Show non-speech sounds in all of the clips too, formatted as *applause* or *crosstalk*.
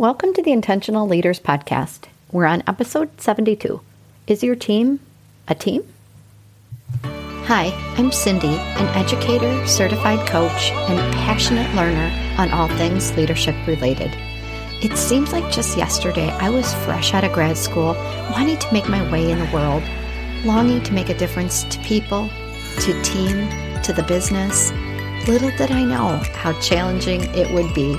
Welcome to the Intentional Leaders Podcast. We're on episode 72. Is your team a team? Hi, I'm Cindy, an educator, certified coach, and passionate learner on all things leadership related. It seems like just yesterday I was fresh out of grad school, wanting to make my way in the world, longing to make a difference to people, to team, to the business. Little did I know how challenging it would be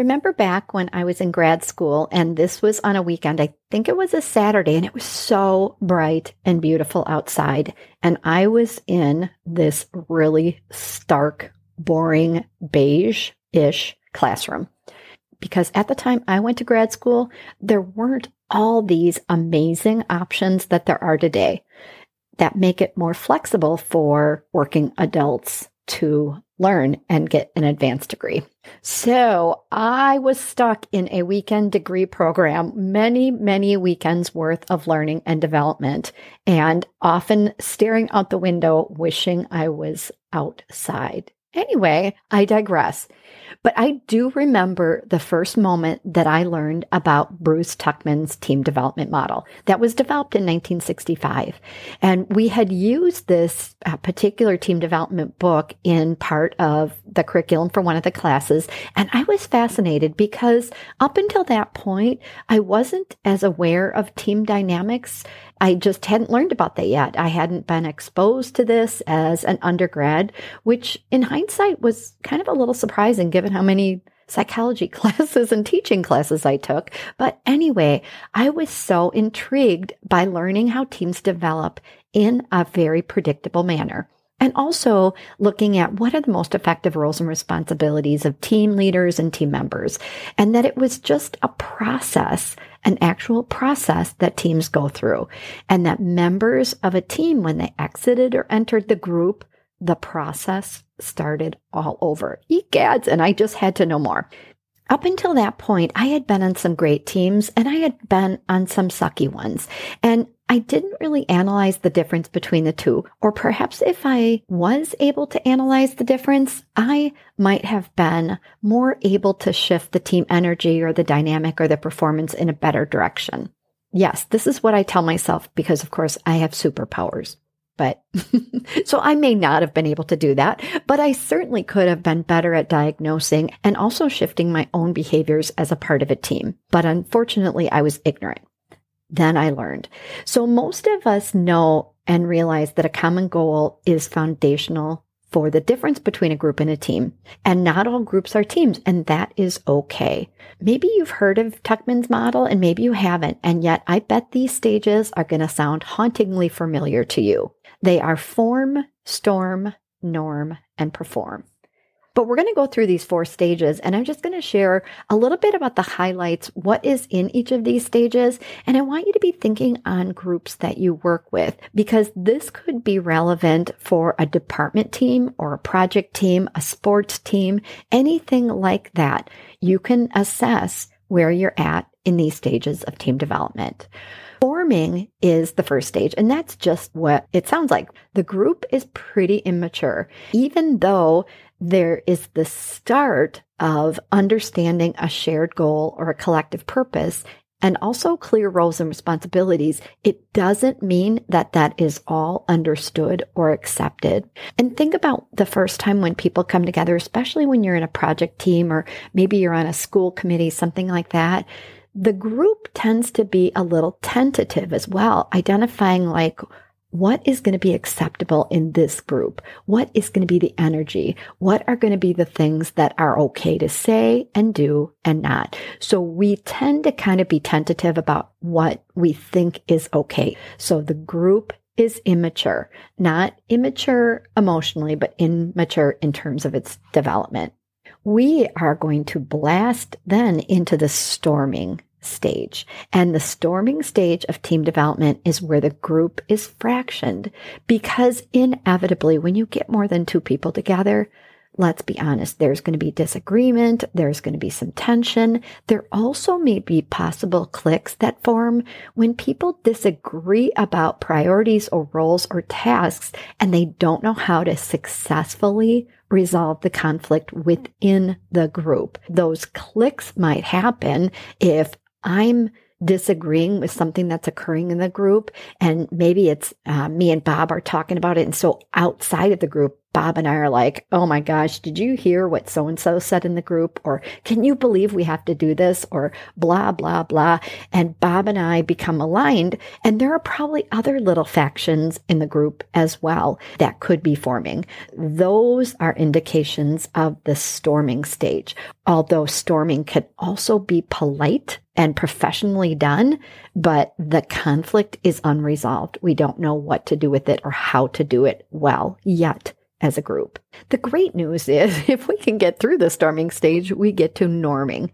Remember back when I was in grad school, and this was on a weekend. I think it was a Saturday, and it was so bright and beautiful outside. And I was in this really stark, boring, beige ish classroom. Because at the time I went to grad school, there weren't all these amazing options that there are today that make it more flexible for working adults to learn and get an advanced degree. So I was stuck in a weekend degree program, many, many weekends worth of learning and development, and often staring out the window, wishing I was outside. Anyway, I digress. But I do remember the first moment that I learned about Bruce Tuckman's team development model that was developed in 1965. And we had used this uh, particular team development book in part of the curriculum for one of the classes. And I was fascinated because up until that point, I wasn't as aware of team dynamics I just hadn't learned about that yet. I hadn't been exposed to this as an undergrad, which in hindsight was kind of a little surprising given how many psychology *laughs* classes and teaching classes I took. But anyway, I was so intrigued by learning how teams develop in a very predictable manner. And also looking at what are the most effective roles and responsibilities of team leaders and team members. And that it was just a process an actual process that teams go through and that members of a team, when they exited or entered the group, the process started all over. Egads, and I just had to know more. Up until that point, I had been on some great teams and I had been on some sucky ones. And I didn't really analyze the difference between the two. Or perhaps if I was able to analyze the difference, I might have been more able to shift the team energy or the dynamic or the performance in a better direction. Yes, this is what I tell myself because, of course, I have superpowers. But *laughs* so I may not have been able to do that, but I certainly could have been better at diagnosing and also shifting my own behaviors as a part of a team. But unfortunately, I was ignorant. Then I learned. So most of us know and realize that a common goal is foundational for the difference between a group and a team. And not all groups are teams, and that is okay. Maybe you've heard of Tuckman's model and maybe you haven't, and yet I bet these stages are going to sound hauntingly familiar to you. They are form, storm, norm, and perform. But we're going to go through these four stages and I'm just going to share a little bit about the highlights, what is in each of these stages. And I want you to be thinking on groups that you work with because this could be relevant for a department team or a project team, a sports team, anything like that. You can assess where you're at in these stages of team development. Forming is the first stage, and that's just what it sounds like. The group is pretty immature, even though there is the start of understanding a shared goal or a collective purpose and also clear roles and responsibilities, it doesn't mean that that is all understood or accepted. And think about the first time when people come together, especially when you're in a project team or maybe you're on a school committee, something like that. The group tends to be a little tentative as well, identifying like, what is going to be acceptable in this group? What is going to be the energy? What are going to be the things that are okay to say and do and not? So we tend to kind of be tentative about what we think is okay. So the group is immature, not immature emotionally, but immature in terms of its development. We are going to blast then into the storming stage. And the storming stage of team development is where the group is fractioned because inevitably when you get more than two people together, let's be honest, there's going to be disagreement. There's going to be some tension. There also may be possible cliques that form when people disagree about priorities or roles or tasks and they don't know how to successfully resolve the conflict within the group. Those cliques might happen if I'm disagreeing with something that's occurring in the group and maybe it's uh, me and bob are talking about it and so outside of the group Bob and I are like, oh my gosh, did you hear what so and so said in the group? Or can you believe we have to do this? Or blah, blah, blah. And Bob and I become aligned. And there are probably other little factions in the group as well that could be forming. Those are indications of the storming stage. Although storming can also be polite and professionally done, but the conflict is unresolved. We don't know what to do with it or how to do it well yet as a group. The great news is *laughs* if we can get through the storming stage, we get to norming.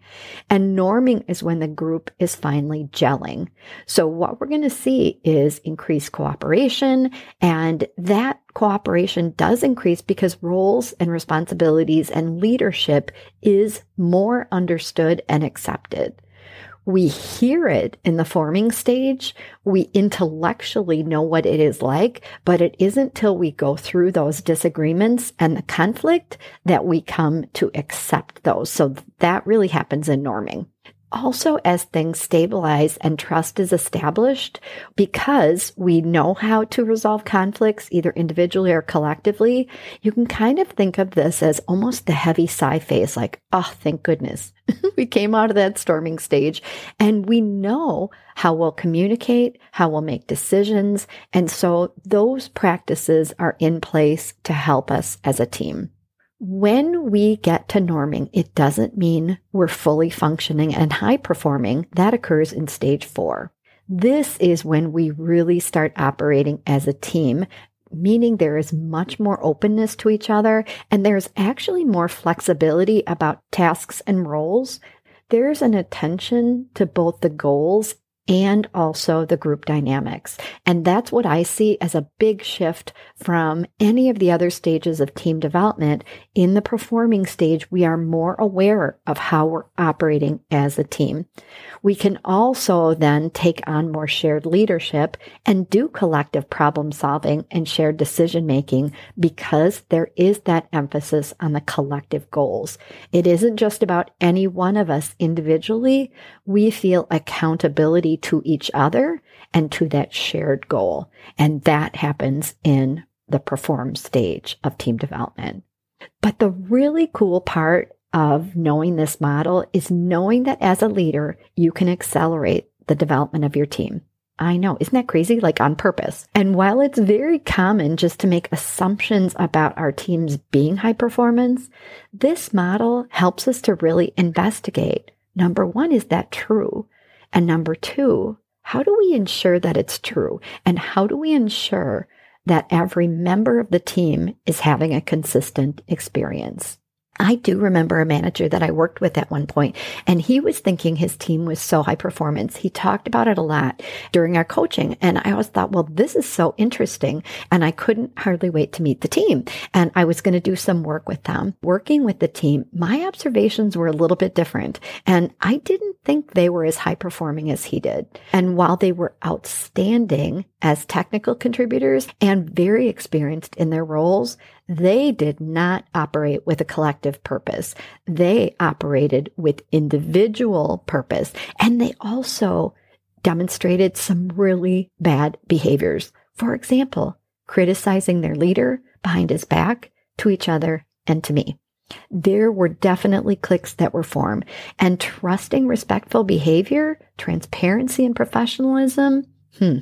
And norming is when the group is finally gelling. So what we're going to see is increased cooperation and that cooperation does increase because roles and responsibilities and leadership is more understood and accepted we hear it in the forming stage. We intellectually know what it is like, but it isn't till we go through those disagreements and the conflict that we come to accept those. So that really happens in norming also as things stabilize and trust is established, because we know how to resolve conflicts either individually or collectively, you can kind of think of this as almost the heavy sigh phase, like, oh, thank goodness. *laughs* we came out of that storming stage and we know how we'll communicate, how we'll make decisions. And so those practices are in place to help us as a team. When we get to norming, it doesn't mean we're fully functioning and high performing. That occurs in stage four. This is when we really start operating as a team, meaning there is much more openness to each other and there's actually more flexibility about tasks and roles. There's an attention to both the goals and also the group dynamics. And that's what I see as a big shift from any of the other stages of team development. In the performing stage, we are more aware of how we're operating as a team. We can also then take on more shared leadership and do collective problem solving and shared decision making because there is that emphasis on the collective goals. It isn't just about any one of us individually. We feel accountability to each other and to that shared goal. And that happens in the perform stage of team development. But the really cool part of knowing this model is knowing that as a leader, you can accelerate the development of your team. I know. Isn't that crazy? Like on purpose. And while it's very common just to make assumptions about our teams being high performance, this model helps us to really investigate. Number one, is that true? And number two, how do we ensure that it's true? And how do we ensure that every member of the team is having a consistent experience? I do remember a manager that I worked with at one point, and he was thinking his team was so high performance. He talked about it a lot during our coaching. And I always thought, well, this is so interesting. And I couldn't hardly wait to meet the team. And I was going to do some work with them. Working with the team, my observations were a little bit different. And I didn't think they were as high performing as he did. And while they were outstanding as technical contributors and very experienced in their roles, they did not operate with a collective purpose. They operated with individual purpose. And they also demonstrated some really bad behaviors. For example, criticizing their leader behind his back to each other and to me. There were definitely cliques that were formed, and trusting respectful behavior, transparency, and professionalism, hmm,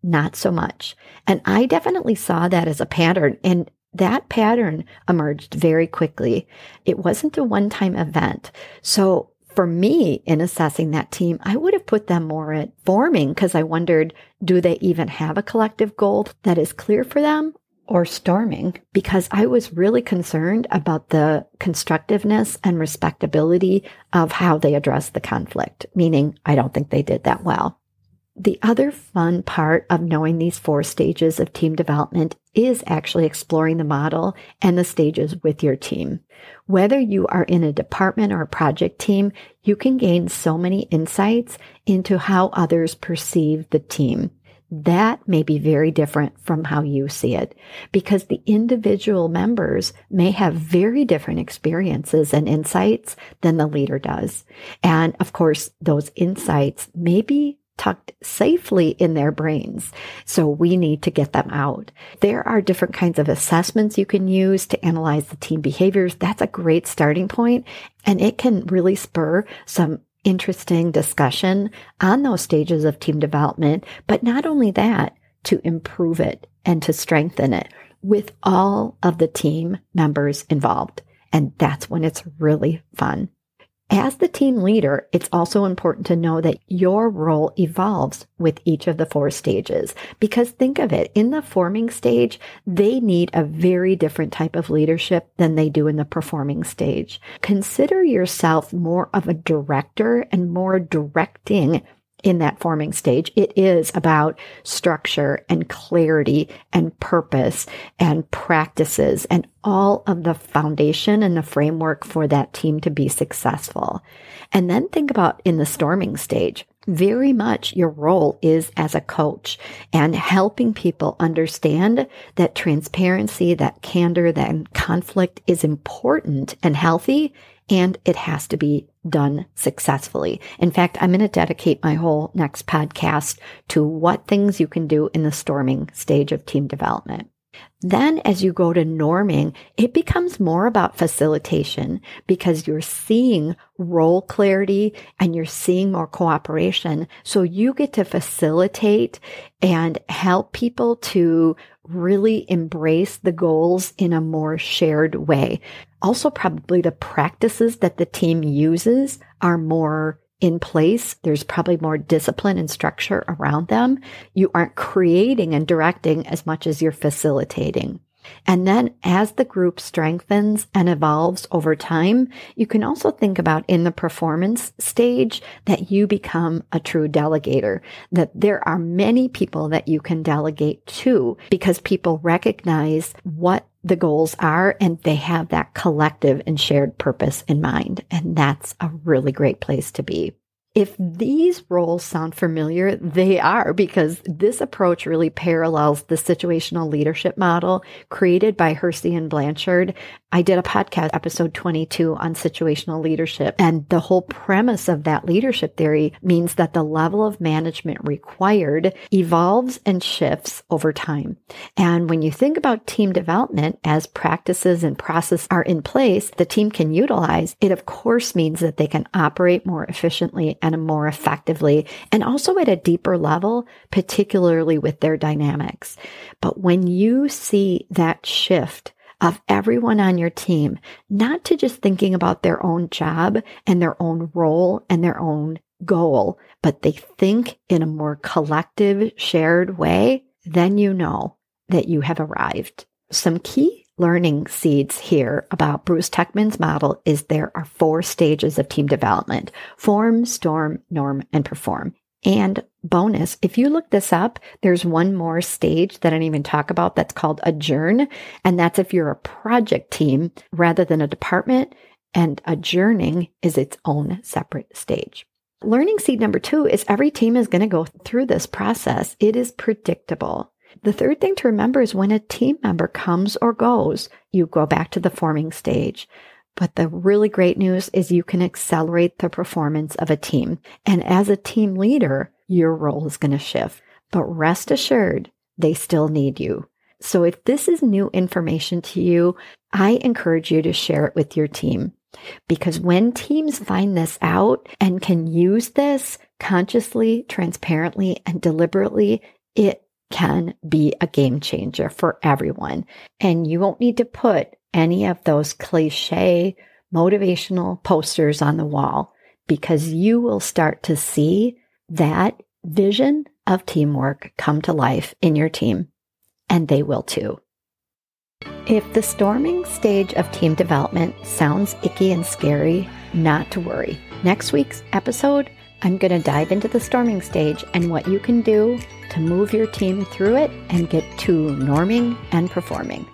not so much. And I definitely saw that as a pattern, and that pattern emerged very quickly. It wasn't a one time event. So for me, in assessing that team, I would have put them more at forming because I wondered do they even have a collective goal that is clear for them? Or storming because I was really concerned about the constructiveness and respectability of how they addressed the conflict, meaning I don't think they did that well. The other fun part of knowing these four stages of team development is actually exploring the model and the stages with your team. Whether you are in a department or a project team, you can gain so many insights into how others perceive the team. That may be very different from how you see it because the individual members may have very different experiences and insights than the leader does. And of course, those insights may be tucked safely in their brains. So we need to get them out. There are different kinds of assessments you can use to analyze the team behaviors. That's a great starting point and it can really spur some interesting discussion on those stages of team development. But not only that, to improve it and to strengthen it with all of the team members involved. And that's when it's really fun. As the team leader, it's also important to know that your role evolves with each of the four stages. Because think of it, in the forming stage, they need a very different type of leadership than they do in the performing stage. Consider yourself more of a director and more directing in that forming stage. It is about structure and clarity and purpose and practices and all of the foundation and the framework for that team to be successful. And then think about in the storming stage. Very much your role is as a coach and helping people understand that transparency, that candor, that conflict is important and healthy and it has to be done successfully. In fact, I'm going to dedicate my whole next podcast to what things you can do in the storming stage of team development. Then as you go to norming, it becomes more about facilitation because you're seeing role clarity and you're seeing more cooperation. So you get to facilitate and help people to really embrace the goals in a more shared way. Also, probably the practices that the team uses are more in place. There's probably more discipline and structure around them. You aren't creating and directing as much as you're facilitating. And then as the group strengthens and evolves over time, you can also think about in the performance stage that you become a true delegator, that there are many people that you can delegate to because people recognize what the goals are and they have that collective and shared purpose in mind. And that's a really great place to be. If these roles sound familiar, they are because this approach really parallels the situational leadership model created by Hersey and Blanchard. I did a podcast episode 22 on situational leadership and the whole premise of that leadership theory means that the level of management required evolves and shifts over time. And when you think about team development as practices and process are in place, the team can utilize, it of course means that they can operate more efficiently and more effectively and also at a deeper level, particularly with their dynamics. But when you see that shift, of everyone on your team, not to just thinking about their own job and their own role and their own goal, but they think in a more collective, shared way, then you know that you have arrived. Some key learning seeds here about Bruce Tuckman's model is there are four stages of team development form, storm, norm, and perform. And bonus, if you look this up, there's one more stage that I didn't even talk about that's called adjourn. And that's if you're a project team rather than a department. And adjourning is its own separate stage. Learning seed number two is every team is going to go through this process. It is predictable. The third thing to remember is when a team member comes or goes, you go back to the forming stage. But the really great news is you can accelerate the performance of a team. And as a team leader, your role is going to shift. But rest assured, they still need you. So if this is new information to you, I encourage you to share it with your team. Because when teams find this out and can use this consciously, transparently, and deliberately, it can be a game changer for everyone. And you won't need to put any of those cliche motivational posters on the wall because you will start to see that vision of teamwork come to life in your team, and they will too. If the storming stage of team development sounds icky and scary, not to worry. Next week's episode, I'm going to dive into the storming stage and what you can do to move your team through it and get to norming and performing.